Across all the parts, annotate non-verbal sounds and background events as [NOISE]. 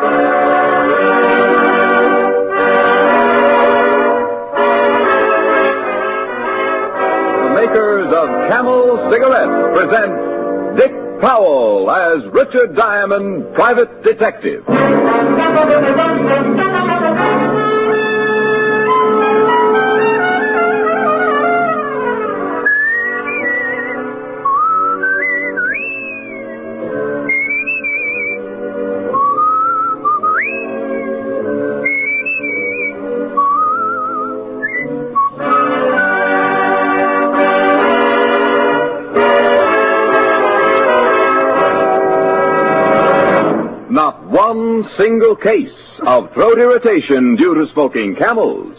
The makers of Camel Cigarettes present Dick Powell as Richard Diamond, Private Detective. Single case of throat irritation due to smoking camels.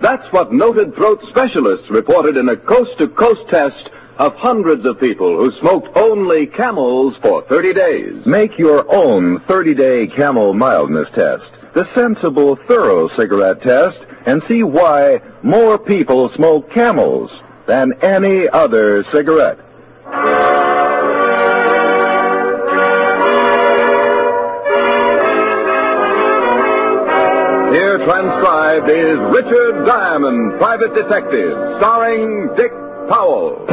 That's what noted throat specialists reported in a coast-to-coast test of hundreds of people who smoked only camels for 30 days. Make your own 30-day camel mildness test, the sensible, thorough cigarette test, and see why more people smoke camels than any other cigarette. Transcribed is Richard Diamond, Private Detective, starring Dick Powell.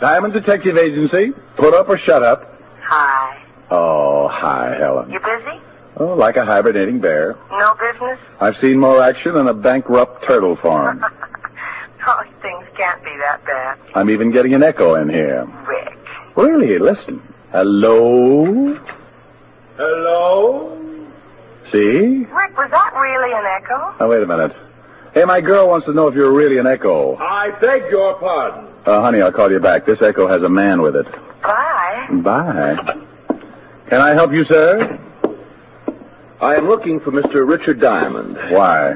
Diamond Detective Agency, put up or shut up. Hi. Oh, hi, Helen. You busy? Oh, like a hibernating bear. No business? I've seen more action in a bankrupt turtle farm. [LAUGHS] Oh, things can't be that bad. I'm even getting an echo in here. Rick. Really, listen. Hello? Hello? See? Rick, was that really an echo? Now, wait a minute. Hey, my girl wants to know if you're really an echo. I beg your pardon. Uh, honey, I'll call you back. This echo has a man with it. Bye. Bye. Can I help you, sir? I am looking for Mr. Richard Diamond. Why?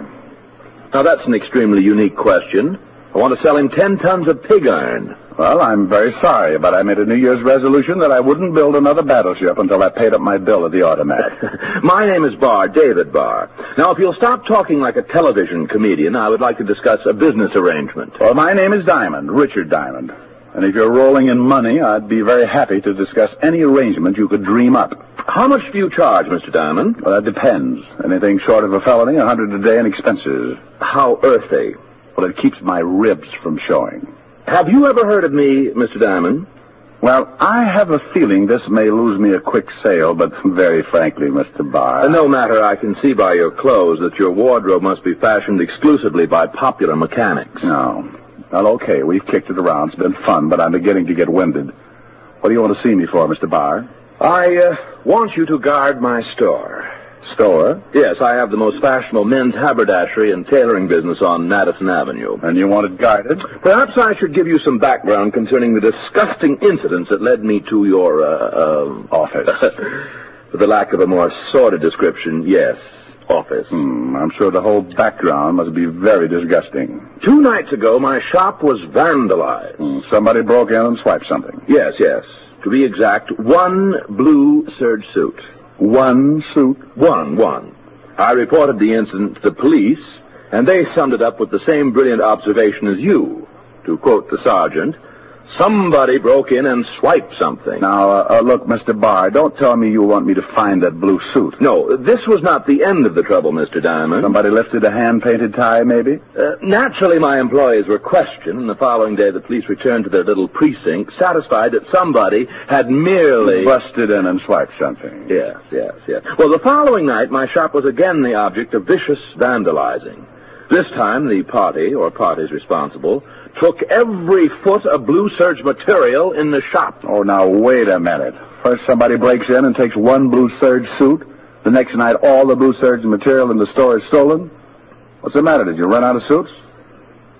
Now, that's an extremely unique question. I want to sell him 10 tons of pig iron. Well, I'm very sorry, but I made a New Year's resolution that I wouldn't build another battleship until I paid up my bill at the automat. [LAUGHS] My name is Barr, David Barr. Now, if you'll stop talking like a television comedian, I would like to discuss a business arrangement. well, my name is Diamond, Richard Diamond. And if you're rolling in money, I'd be very happy to discuss any arrangement you could dream up. How much do you charge, Mr. Diamond? Well, that depends. Anything short of a felony, a hundred a day in expenses. How earthy. Well, it keeps my ribs from showing. Have you ever heard of me, Mr. Diamond? Well, I have a feeling this may lose me a quick sale, but [LAUGHS] very frankly, Mr. Barr. Uh, no matter, I can see by your clothes that your wardrobe must be fashioned exclusively by popular mechanics. No. Well, okay, we've kicked it around. It's been fun, but I'm beginning to get winded. What do you want to see me for, Mr. Barr? I uh, want you to guard my store. Store? Yes, I have the most fashionable men's haberdashery and tailoring business on Madison Avenue. And you want it guarded? Perhaps I should give you some background concerning the disgusting incidents that led me to your, uh, um, Office. [LAUGHS] for the lack of a more sordid description, yes, office. Hmm, I'm sure the whole background must be very disgusting. Two nights ago, my shop was vandalized. Hmm, Somebody broke in and swiped something. Yes, yes. To be exact, one blue serge suit. One suit. One, one. I reported the incident to the police, and they summed it up with the same brilliant observation as you. To quote the sergeant, somebody broke in and swiped something. Now, uh, uh, look, Mr. Barr, don't tell me you want me to find that blue suit. No, this was not the end of the trouble, Mr. Diamond. Somebody lifted a hand-painted tie, maybe? Uh, naturally, my employees were questioned, and the following day the police returned to their little precinct, satisfied that somebody had merely... Busted in and swiped something. Yes, yes, yes. Well, the following night, my shop was again the object of vicious vandalizing. This time, the party, or parties responsible, took every foot of blue serge material in the shop. Oh, now, wait a minute. First somebody breaks in and takes one blue serge suit. The next night, all the blue serge material in the store is stolen. What's the matter? Did you run out of suits?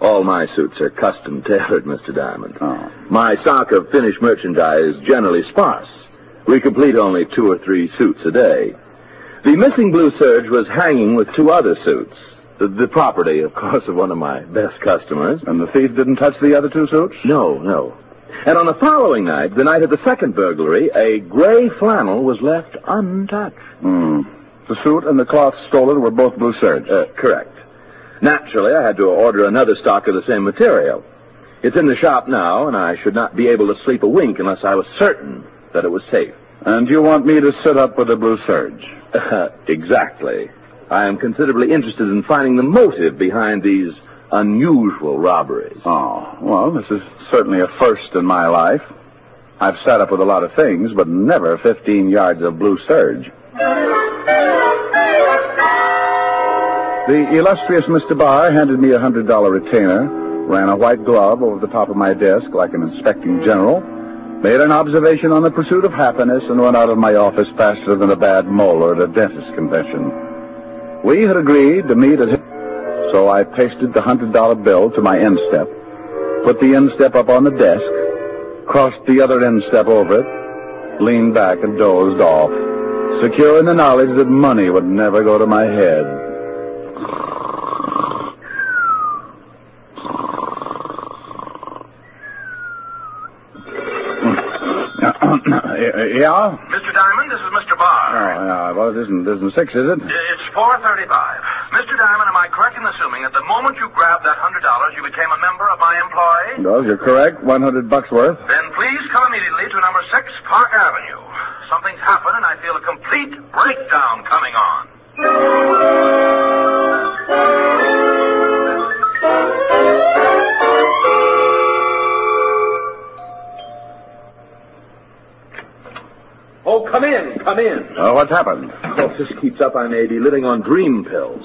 All my suits are custom tailored, Mr. Diamond. Oh. My stock of finished merchandise is generally sparse. We complete only two or three suits a day. The missing blue serge was hanging with two other suits. The, the property, of course, of one of my best customers. And the thief didn't touch the other two suits? No, no. And on the following night, the night of the second burglary, a gray flannel was left untouched. Hmm. The suit and the cloth stolen were both blue serge. Uh, correct. Naturally, I had to order another stock of the same material. It's in the shop now, and I should not be able to sleep a wink unless I was certain that it was safe. And you want me to sit up with a Blue Serge? [LAUGHS] exactly. I am considerably interested in finding the motive behind these unusual robberies. Oh, well, this is certainly a first in my life. I've sat up with a lot of things, but never 15 yards of Blue serge. The illustrious Mr. Barr handed me a hundred dollar retainer, ran a white glove over the top of my desk like an inspecting general, made an observation on the pursuit of happiness, and went out of my office faster than a bad molar at a dentist convention. We had agreed to meet at so I pasted the hundred dollar bill to my instep, put the instep up on the desk, crossed the other instep over it, leaned back and dozed off, secure in the knowledge that money would never go to my head. [CLEARS THROAT] yeah? [CLEARS THROAT] Diamond, this is Mr. Barr. Oh, yeah. Well, it isn't, it isn't six, is it? It's 4.35. Mr. Diamond, am I correct in assuming that the moment you grabbed that $100, you became a member of my employ? No, you're correct. 100 bucks worth. Then please come immediately to number 6 Park Avenue. Something's happened, and I feel a complete breakdown coming on. Come in, come in. Uh, oh, what's happened? Well, if this keeps up, I may be living on dream pills.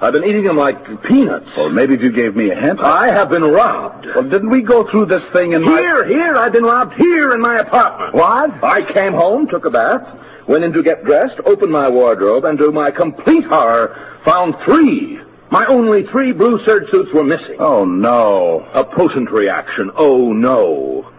I've been eating them like peanuts. Well, maybe if you gave me a hint. I have been robbed. Well, didn't we go through this thing in my... Here, here, I've been robbed here in my apartment. What? I came home, took a bath, went in to get dressed, opened my wardrobe, and to my complete horror, found three. My only three blue serge suits were missing. Oh, no. A potent reaction. Oh, no.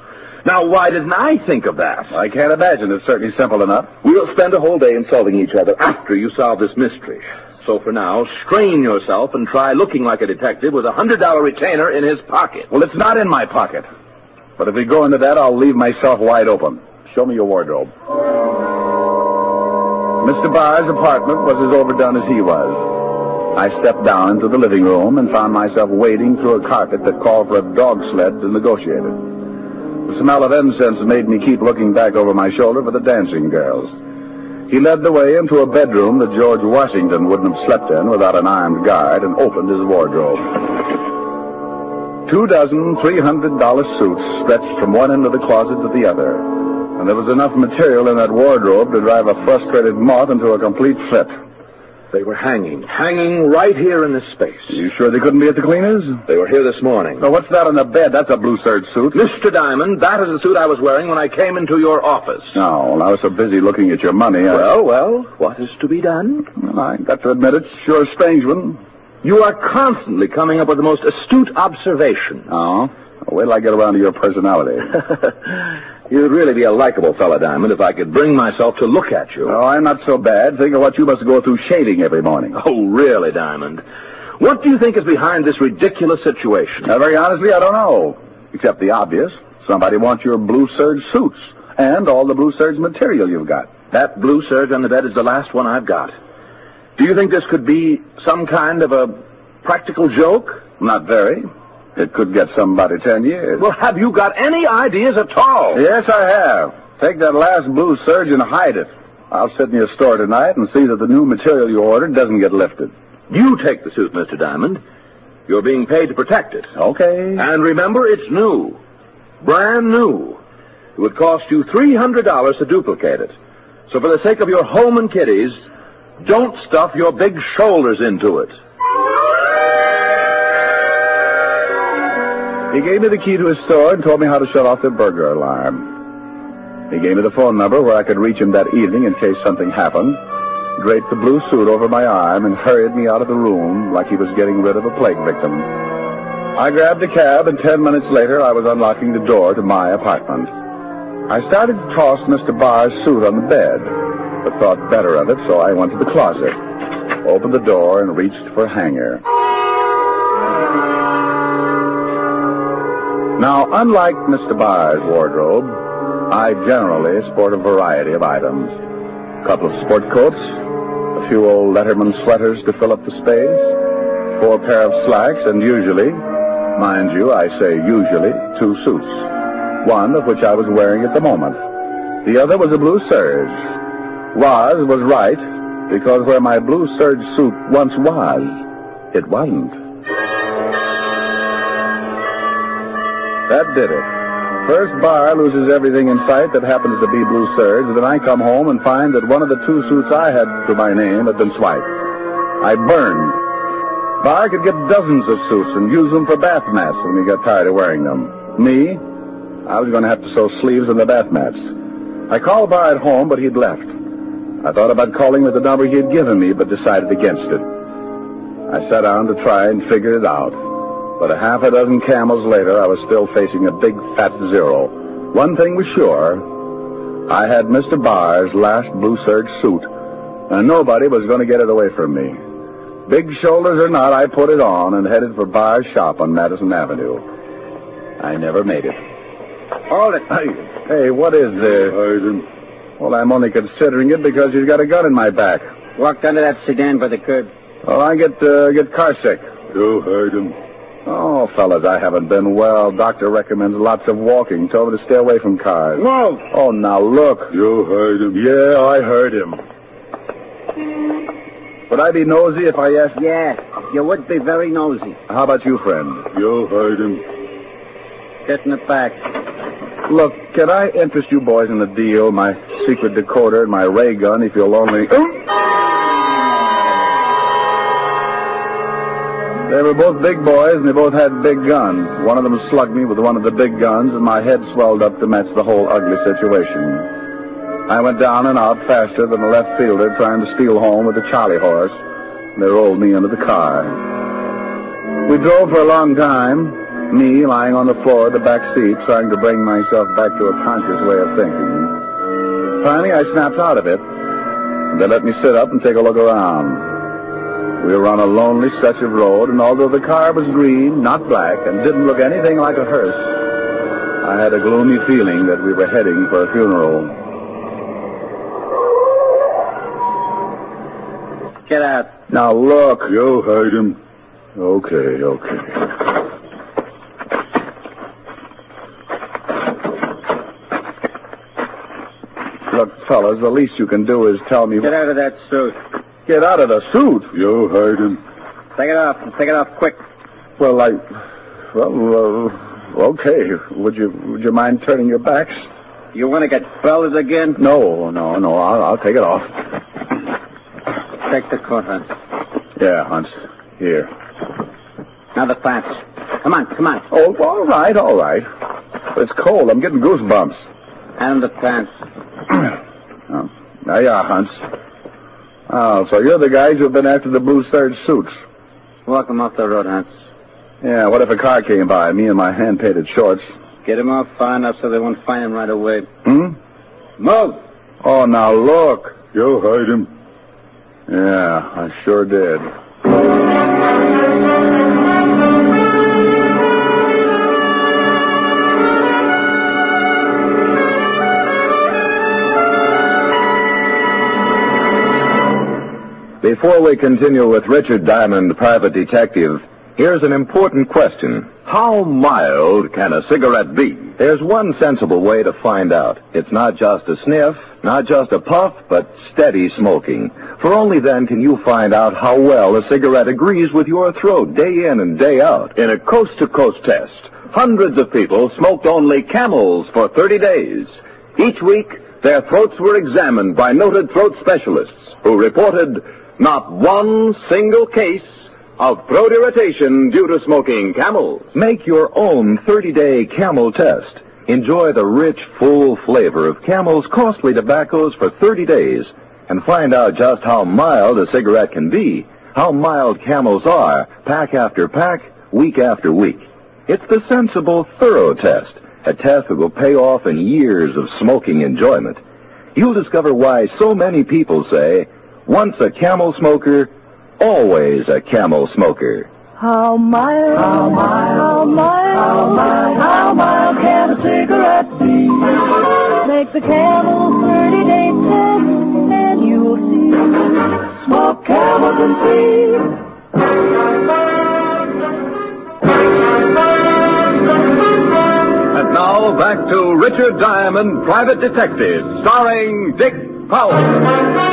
Now, why didn't I think of that? I can't imagine. It's certainly simple enough. We'll spend a whole day insulting each other after you solve this mystery. So for now, strain yourself and try looking like a detective with a hundred dollar retainer in his pocket. Well, it's not in my pocket. But if we go into that, I'll leave myself wide open. Show me your wardrobe. Mr. Barr's apartment was as overdone as he was. I stepped down into the living room and found myself wading through a carpet that called for a dog sled to negotiate it. The smell of incense made me keep looking back over my shoulder for the dancing girls. He led the way into a bedroom that George Washington wouldn't have slept in without an armed guard and opened his wardrobe. Two dozen three hundred dollar suits stretched from one end of the closet to the other, and there was enough material in that wardrobe to drive a frustrated moth into a complete fit. They were hanging, hanging right here in this space. You sure they couldn't be at the cleaners? They were here this morning. Now, what's that on the bed? That's a blue serge suit. Mr. Diamond, that is the suit I was wearing when I came into your office. No, I was so busy looking at your money. I... Well, well, what is to be done? Well, I got to admit it's sure a strange one. You are constantly coming up with the most astute observations. Oh? Well, wait till I get around to your personality. [LAUGHS] You'd really be a likable fellow, Diamond, if I could bring myself to look at you. oh, I'm not so bad. Think of what you must go through shaving every morning. Oh, really, Diamond? What do you think is behind this ridiculous situation? Now, very honestly, I don't know. Except the obvious. Somebody wants your blue serge suits and all the blue serge material you've got. That blue serge on the bed is the last one I've got. Do you think this could be some kind of a practical joke? Not very. It could get somebody ten years. Well, have you got any ideas at all? yes, I have. Take that last blue serge and hide it. I'll sit in your store tonight and see that the new material you ordered doesn't get lifted. You take the suit, Mr. Diamond. You're being paid to protect it. Okay. And remember, it's new. Brand new. It would cost you $300 to duplicate it. So for the sake of your home and kiddies, don't stuff your big shoulders into it. He gave me the key to his store and told me how to shut off the burglar alarm. He gave me the phone number where I could reach him that evening in case something happened, draped the blue suit over my arm, and hurried me out of the room like he was getting rid of a plague victim. I grabbed a cab, and ten minutes later I was unlocking the door to my apartment. I started to toss Mr. Barr's suit on the bed, but thought better of it, so I went to the closet, opened the door, and reached for a hanger. Now, unlike Mr. Barr's wardrobe, I generally sport a variety of items. A couple of sport coats, a few old Letterman sweaters to fill up the space, four pair of slacks, and usually, mind you, I say usually, two suits. One of which I was wearing at the moment. The other was a blue serge. Was was right, because where my blue serge suit once was, it wasn't. That did it. First Barr loses everything in sight that happens to be blue serge, then I come home and find that one of the two suits I had to my name had been swiped. I burned. Barr could get dozens of suits and use them for bath mats when he got tired of wearing them. Me, I was going to have to sew sleeves in the bath mats. I called Barr at home, but he'd left. I thought about calling with the number he had given me, but decided against it. I sat down to try and figure it out. But a half a dozen camels later, I was still facing a big fat zero. One thing was sure. I had Mr. Barr's last blue serge suit, and nobody was going to get it away from me. Big shoulders or not, I put it on and headed for Barr's shop on Madison Avenue. I never made it. Hold it. Hey, hey, what is this? Well, I'm only considering it because you've got a gun in my back. Walked under that sedan by the curb. Well, I get uh, get car sick. You heard him. Oh, fellas, I haven't been well. Doctor recommends lots of walking. Told me to stay away from cars. Move. Oh, now look. You heard him. Yeah, I heard him. Would I be nosy if I asked? Yeah, you would be very nosy. How about you, friend? You heard him. Getting it back. Look, can I interest you boys in a deal? My secret decoder and my ray gun, if you'll only. They were both big boys, and they both had big guns. One of them slugged me with one of the big guns, and my head swelled up to match the whole ugly situation. I went down and out faster than a left fielder trying to steal home with a Charlie horse. And they rolled me into the car. We drove for a long time, me lying on the floor of the back seat, trying to bring myself back to a conscious way of thinking. Finally, I snapped out of it. And they let me sit up and take a look around. We were on a lonely stretch of road, and although the car was green, not black, and didn't look anything like a hearse, I had a gloomy feeling that we were heading for a funeral. Get out. Now look. You heard him. Okay, okay. Look, fellas, the least you can do is tell me. Get out of that suit. Get out of the suit. You heard him. Take it off. Take it off quick. Well, I. Well, uh, okay. Would you Would you mind turning your backs? You want to get belted again? No, no, no. I'll, I'll take it off. Take the coat, Hans. Yeah, Hunts. Here. Now the pants. Come on, come on. Oh, all right, all right. It's cold. I'm getting goosebumps. And the pants. [CLEARS THROAT] oh, there you are, Hunts. Oh, so you're the guys who've been after the blue serge suits. Walk them off the road, Hans. Yeah, what if a car came by, me in my hand-painted shorts? Get him off far enough so they won't find him right away. Hmm? Move! Oh, now look. You heard him. Yeah, I sure did. Before we continue with Richard Diamond, private detective, here's an important question. How mild can a cigarette be? There's one sensible way to find out. It's not just a sniff, not just a puff, but steady smoking. For only then can you find out how well a cigarette agrees with your throat day in and day out. In a coast to coast test, hundreds of people smoked only camels for 30 days. Each week, their throats were examined by noted throat specialists who reported not one single case of throat irritation due to smoking camels. Make your own 30-day camel test. Enjoy the rich, full flavor of Camel's costly tobaccos for 30 days and find out just how mild a cigarette can be, how mild Camels are, pack after pack, week after week. It's the sensible, thorough test, a test that will pay off in years of smoking enjoyment. You'll discover why so many people say, once a camel smoker, always a camel smoker. How mild, how mild, how mild, how mild, how mild can a cigarette be? Make the camel 30 day test, and you'll see. Smoke camels and see. And now back to Richard Diamond, Private Detective, starring Dick Powell.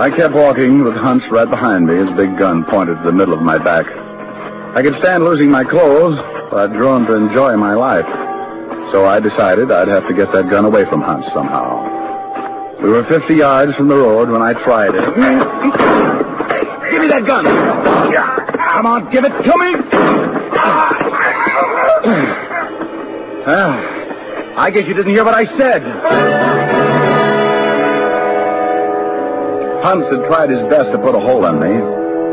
I kept walking with Hunts right behind me, his big gun pointed to the middle of my back. I could stand losing my clothes, but I'd grown to enjoy my life. So I decided I'd have to get that gun away from Hunts somehow. We were 50 yards from the road when I tried it. Give me that gun. Come on, give it to me. Well, I guess you didn't hear what I said. Hunts had tried his best to put a hole in me,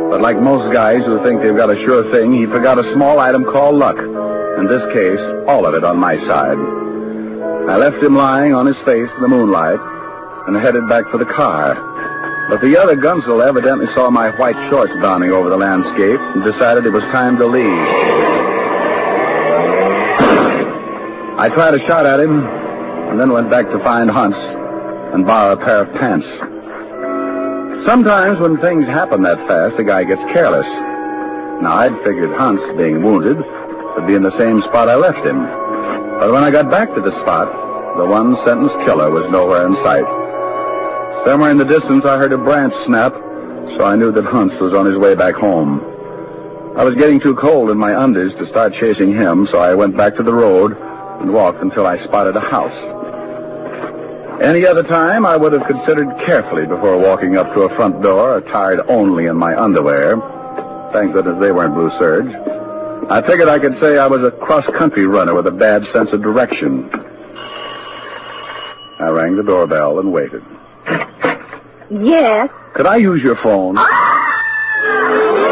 but like most guys who think they've got a sure thing, he forgot a small item called luck. In this case, all of it on my side. I left him lying on his face in the moonlight and headed back for the car. But the other gunsel evidently saw my white shorts bounding over the landscape and decided it was time to leave. I tried a shot at him and then went back to find Hunts and borrow a pair of pants. Sometimes when things happen that fast, a guy gets careless. Now, I'd figured Hunts, being wounded, would be in the same spot I left him. But when I got back to the spot, the one sentence killer was nowhere in sight. Somewhere in the distance, I heard a branch snap, so I knew that Hunts was on his way back home. I was getting too cold in my undies to start chasing him, so I went back to the road and walked until I spotted a house. Any other time, I would have considered carefully before walking up to a front door attired only in my underwear. Thank goodness they weren't blue serge. I figured I could say I was a cross-country runner with a bad sense of direction. I rang the doorbell and waited. Yes. Could I use your phone? oh,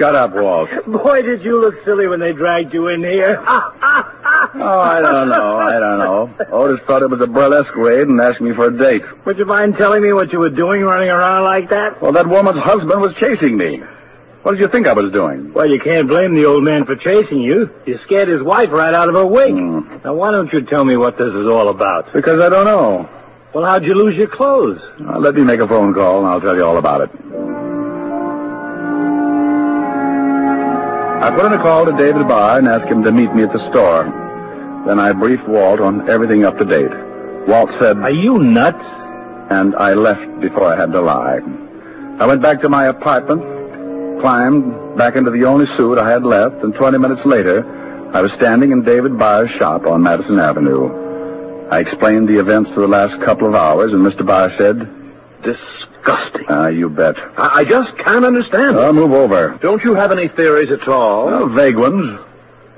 shut up, Walt. Boy, did you look silly when they dragged you in here. [LAUGHS] Oh, I don't know. I don't know. Otis thought it was a burlesque raid and asked me for a date. Would you mind telling me what you were doing running around like that? Well, that woman's husband was chasing me. What did you think I was doing? Well, you can't blame the old man for chasing you. You scared his wife right out of her wig. Hmm. Now, why don't you tell me what this is all about? Because I don't know. Well, how'd you lose your clothes? Uh, let me make a phone call and I'll tell you all about it. I put in a call to David Barr and asked him to meet me at the store. Then I briefed Walt on everything up to date. Walt said, Are you nuts? and I left before I had to lie. I went back to my apartment, climbed back into the only suit I had left, and 20 minutes later, I was standing in David Barr's shop on Madison Avenue. I explained the events of the last couple of hours, and Mr. Barr said, Disgusting. Ah, you bet. I, I just can't understand it. Oh, move over. Don't you have any theories at all? Well, vague ones.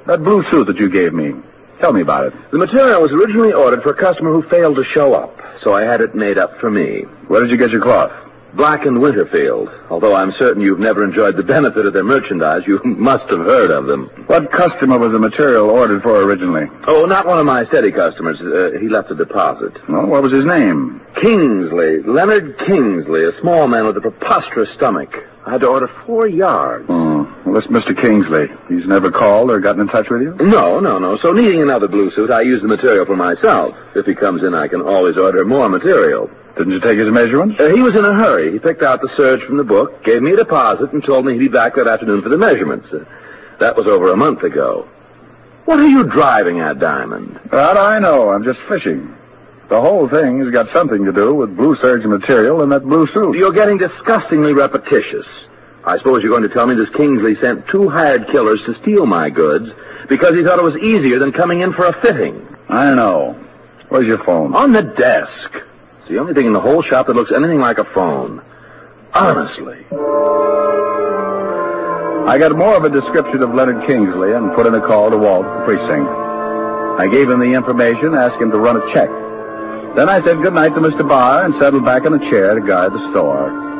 That blue suit that you gave me. Tell me about it. The material was originally ordered for a customer who failed to show up, so I had it made up for me. Where did you get your cloth? Black and Winterfield. Although I'm certain you've never enjoyed the benefit of their merchandise, you [LAUGHS] must have heard of them. What customer was the material ordered for originally? Oh, not one of my steady customers. Uh, he left a deposit. Well, what was his name? Kingsley, Leonard Kingsley, a small man with a preposterous stomach. I had to order four yards. Oh, well, this Mr. Kingsley. He's never called or gotten in touch with you? No, no, no. So needing another blue suit, I use the material for myself. If he comes in, I can always order more material. Didn't you take his measurements? Uh, he was in a hurry. He picked out the serge from the book, gave me a deposit, and told me he'd be back that afternoon for the measurements. Uh, that was over a month ago. What are you driving at, Diamond? That I know. I'm just fishing. The whole thing's got something to do with blue serge material and that blue suit. You're getting disgustingly repetitious. I suppose you're going to tell me this Kingsley sent two hired killers to steal my goods because he thought it was easier than coming in for a fitting. I know. Where's your phone? On the desk. It's the only thing in the whole shop that looks anything like a phone. Honestly. I got more of a description of Leonard Kingsley and put in a call to Walt the precinct. I gave him the information, asked him to run a check. Then I said goodnight to Mr. Barr and settled back in a chair to guard the store.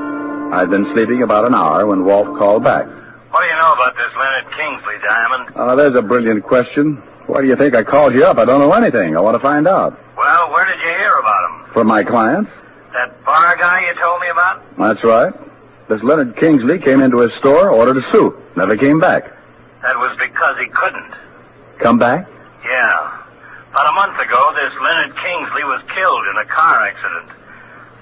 I'd been sleeping about an hour when Walt called back. What do you know about this Leonard Kingsley, Diamond? Oh, there's a brilliant question. Why do you think I called you up? I don't know anything. I want to find out. Well, where did you hear about him? From my clients? That Barr guy you told me about? That's right. This Leonard Kingsley came into his store, ordered a suit, never came back. That was because he couldn't. come back? Yeah. About a month ago, this Leonard Kingsley was killed in a car accident.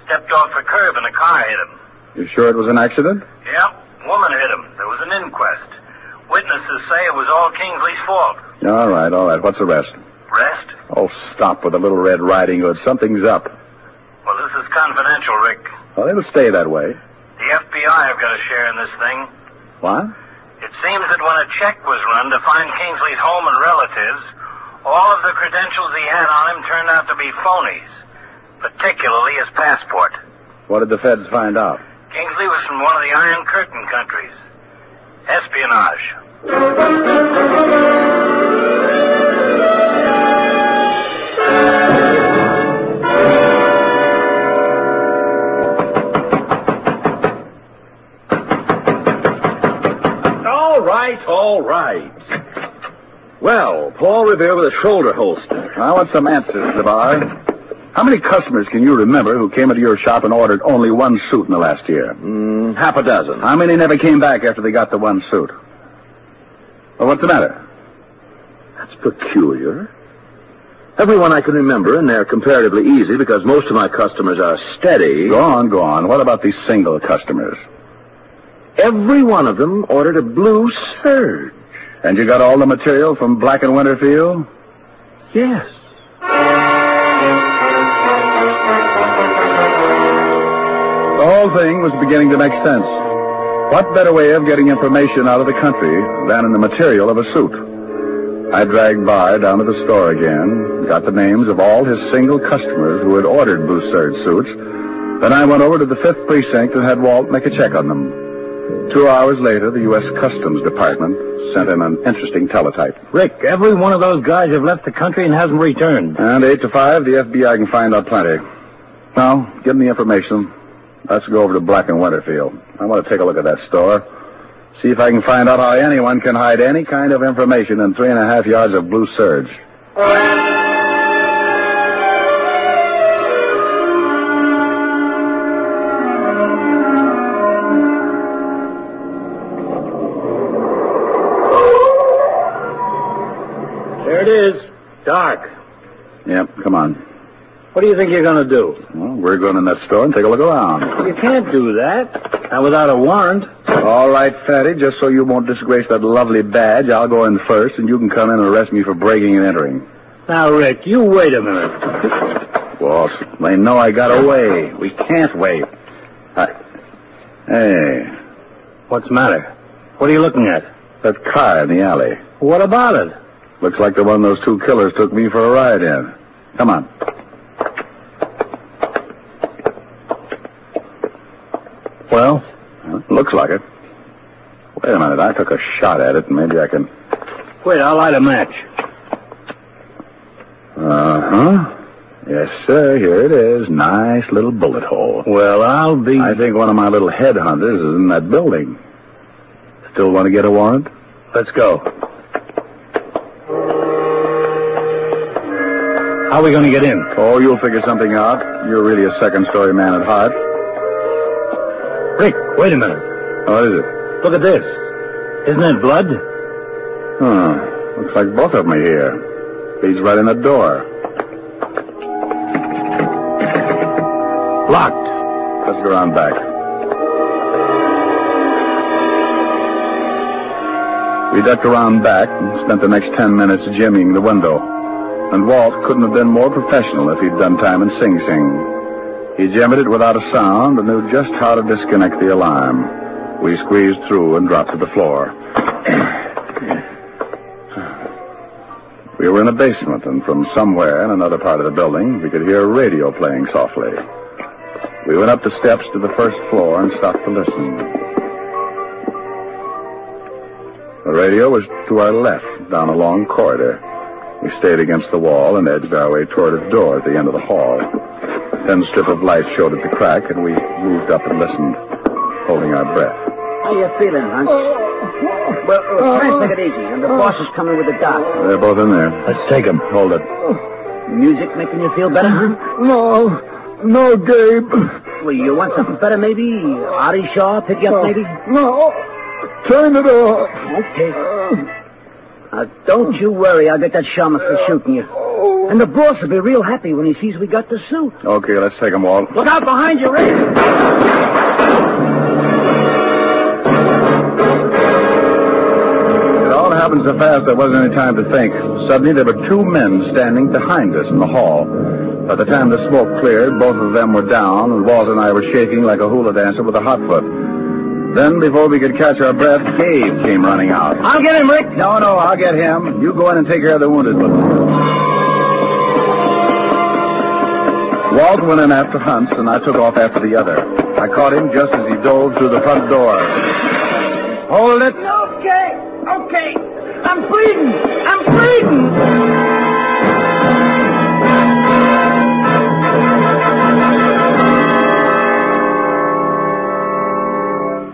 Stepped off a curb and a car hit him. You sure it was an accident? Yep, woman hit him. There was an inquest. Witnesses say it was all Kingsley's fault. All right, all right. What's the rest? Rest? Oh, stop with the little red riding hood. Something's up. Well, this is confidential, Rick. Well, it'll stay that way. The FBI have got a share in this thing. What? It seems that when a check was run to find Kingsley's home and relatives, all of the credentials he had on him turned out to be phonies, particularly his passport. What did the feds find out? Kingsley was from one of the Iron Curtain countries. Espionage. All right, all right. Well, Paul Revere with a shoulder holster. I want some answers, LeVar. How many customers can you remember who came into your shop and ordered only one suit in the last year? Mm, half a dozen. How many never came back after they got the one suit? Well, what's the matter? That's peculiar. Everyone I can remember, and they're comparatively easy because most of my customers are steady. Go on, go on. What about these single customers? Every one of them ordered a blue serge. And you got all the material from Black and Winterfield? Yes. The whole thing was beginning to make sense. What better way of getting information out of the country than in the material of a suit? I dragged Barr down to the store again, got the names of all his single customers who had ordered blue serge suits. Then I went over to the fifth precinct and had Walt make a check on them. Two hours later, the U.S. Customs Department sent in an interesting teletype. Rick, every one of those guys have left the country and hasn't returned. And eight to five, the FBI can find out plenty. Now, give them the information. Let's go over to Black and Winterfield. I want to take a look at that store. See if I can find out how anyone can hide any kind of information in three and a half yards of blue serge. There it is. Dark. Yep, come on. What do you think you're going to do? Well, we're going in that store and take a look around. You can't do that. Not without a warrant. All right, Fatty, just so you won't disgrace that lovely badge, I'll go in first, and you can come in and arrest me for breaking and entering. Now, Rick, you wait a minute. Walt, they know I got away. We can't wait. I... Hey, What's the matter? What are you looking at? that car in the alley. What about it? Looks like the one those two killers took me for a ride in. Come on. Well, looks like it. Wait a minute, I took a shot at it, and maybe I can... wait, I'll light a match. Uh-huh. Yes, sir, here it is. Nice little bullet hole. Well, I'll be. I think one of my little headhunters is in that building. Still want to get a warrant? Let's go. How are we going to get in? Oh, you'll figure something out. You're really a second-story man at heart. Rick, wait a minute. What is it? Look at this. Isn't that blood? Huh. Looks like both of them are here. Leads right in the door. Locked. Let's go around back. We ducked around back and spent the next ten minutes jimmying the window. And Walt couldn't have been more professional if he'd done time in Sing Sing. He jammed it without a sound and knew just how to disconnect the alarm. We squeezed through and dropped to the floor. [CLEARS THROAT] we were in a basement, and from somewhere in another part of the building, we could hear a radio playing softly. We went up the steps to the first floor and stopped to listen. The radio was to our left, down a long corridor. We stayed against the wall and edged our way toward a door at the end of the hall. A thin strip of light showed at the crack, and we moved up and listened, holding our breath. How are you feeling, Hunt? Well, uh, try and take it easy. And the boss is coming with the doc. They're both in there. Let's take him. Hold it. Music making you feel better, Hunt? No, no, Gabe. Well, you want something better, maybe? Artie Shaw pick you up, maybe? No, turn it off. Okay. Uh, don't you worry. I'll get that shamus for shooting you. And the boss will be real happy when he sees we got the suit. Okay, let's take 'em, Walt. Look out behind you, Rick. It all happened so fast there wasn't any time to think. Suddenly there were two men standing behind us in the hall. By the time the smoke cleared, both of them were down, and Walt and I were shaking like a hula dancer with a hot foot. Then, before we could catch our breath, Gabe came running out. I'll get him, Rick. No, no, I'll get him. You go in and take care of the wounded one. Walt went in after Hunts, and I took off after the other. I caught him just as he dove through the front door. Hold it. Okay, okay. I'm bleeding. I'm bleeding.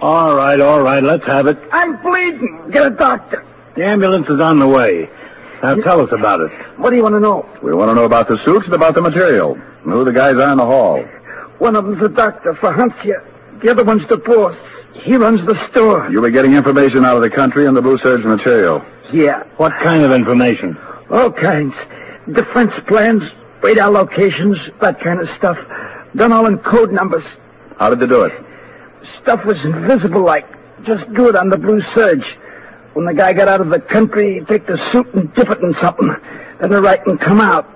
All right, all right, let's have it. I'm bleeding. Get a doctor. The ambulance is on the way. Now tell us about it. What do you want to know? We want to know about the suits and about the material, and who the guys are in the hall. One of them's a doctor for Hunsia. The other one's the boss. He runs the store. You'll be getting information out of the country on the Blue Serge material. Yeah, What kind of information? all kinds. Defense plans, radar locations, that kind of stuff. Done all in code numbers. How did they do it? Stuff was invisible like. Just do it on the Blue Serge. When the guy got out of the country, he'd take the suit and dip it in something. Then the writing come out.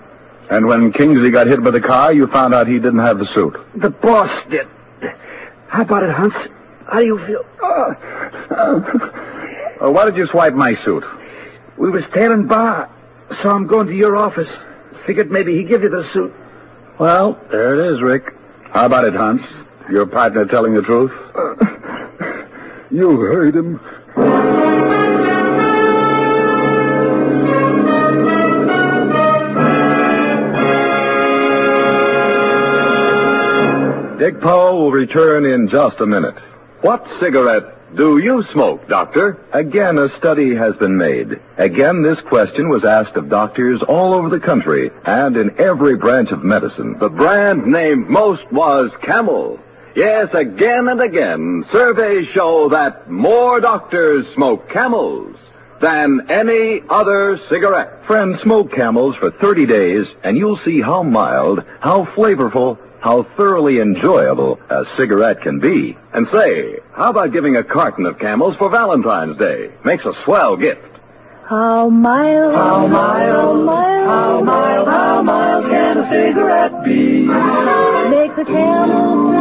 And when Kingsley got hit by the car, you found out he didn't have the suit. The boss did. How about it, Hans? How do you feel? Uh, why did you swipe my suit? We was tailing Barr. Saw him going to your office. Figured maybe he'd give you the suit. Well, there it is, Rick. How about it, Hans? Your partner telling the truth? [LAUGHS] You heard him. Dick Powell will return in just a minute. What cigarette do you smoke, Doctor? Again, a study has been made. Again, this question was asked of doctors all over the country and in every branch of medicine. The brand named most was Camel. Yes, again and again, surveys show that more doctors smoke Camels than any other cigarette. Friends, smoke camels for 30 days, and you'll see how mild, how flavorful, how thoroughly enjoyable a cigarette can be. And say, how about giving a carton of Camels for Valentine's Day? Makes a swell gift. How mild, how mild, how mild, how mild can a cigarette be? Make the camel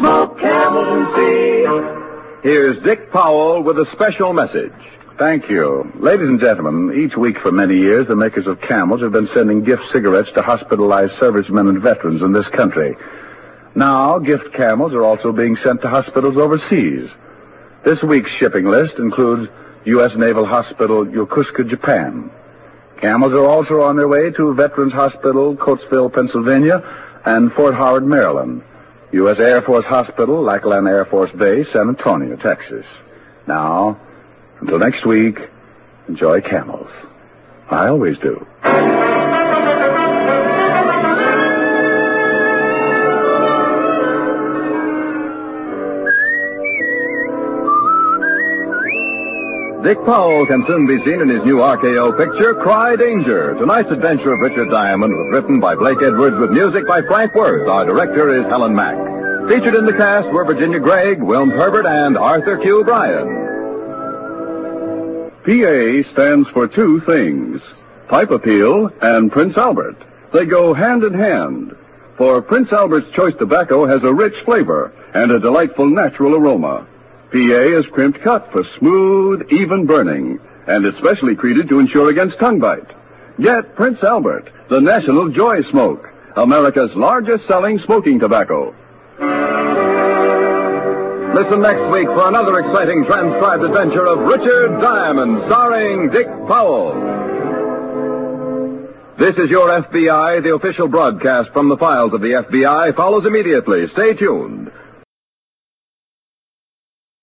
Smoke and see. Here's Dick Powell with a special message. Thank you. Ladies and gentlemen, each week for many years, the makers of Camels have been sending gift cigarettes to hospitalized servicemen and veterans in this country. Now, gift Camels are also being sent to hospitals overseas. This week's shipping list includes U.S. Naval Hospital, Yokosuka, Japan. Camels are also on their way to Veterans Hospital, Coatesville, Pennsylvania, and Fort Howard, Maryland. U.S. Air Force Hospital, Lackland Air Force Base, San Antonio, Texas. Now, until next week, enjoy Camels. I always do. Dick Powell can soon be seen in his new RKO picture, Cry Danger. Tonight's adventure of Richard Diamond was written by Blake Edwards with music by Frank Worth. Our director is Helen Mack. Featured in the cast were Virginia Gregg, Wilms Herbert, and Arthur Q. Bryan. PA stands for two things pipe appeal and Prince Albert. They go hand in hand. For Prince Albert's choice tobacco has a rich flavor and a delightful natural aroma. PA is crimped cut for smooth, even burning, and it's specially treated to ensure against tongue bite. Get Prince Albert, the National Joy Smoke, America's largest selling smoking tobacco. Listen next week for another exciting transcribed adventure of Richard Diamond, starring Dick Powell. This is your FBI. The official broadcast from the files of the FBI follows immediately. Stay tuned.